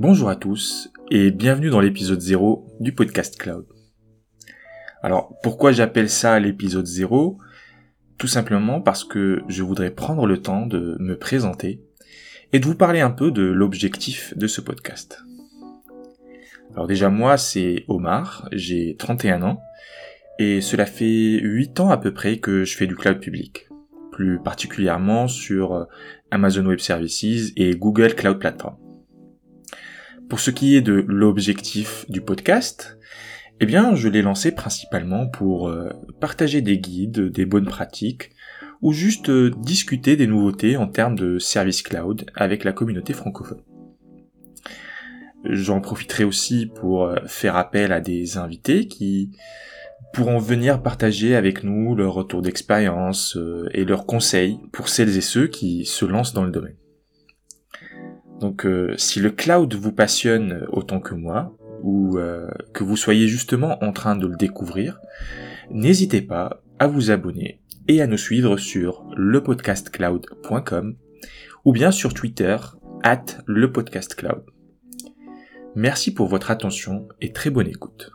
Bonjour à tous et bienvenue dans l'épisode 0 du podcast Cloud. Alors pourquoi j'appelle ça l'épisode 0 Tout simplement parce que je voudrais prendre le temps de me présenter et de vous parler un peu de l'objectif de ce podcast. Alors déjà moi c'est Omar, j'ai 31 ans et cela fait 8 ans à peu près que je fais du cloud public plus particulièrement sur Amazon Web Services et Google Cloud Platform. Pour ce qui est de l'objectif du podcast, eh bien, je l'ai lancé principalement pour euh, partager des guides, des bonnes pratiques, ou juste euh, discuter des nouveautés en termes de service cloud avec la communauté francophone. J'en profiterai aussi pour faire appel à des invités qui pourront venir partager avec nous leur retour d'expérience euh, et leurs conseils pour celles et ceux qui se lancent dans le domaine. Donc euh, si le cloud vous passionne autant que moi, ou euh, que vous soyez justement en train de le découvrir, n'hésitez pas à vous abonner et à nous suivre sur lepodcastcloud.com ou bien sur Twitter at lepodcastcloud. Merci pour votre attention et très bonne écoute.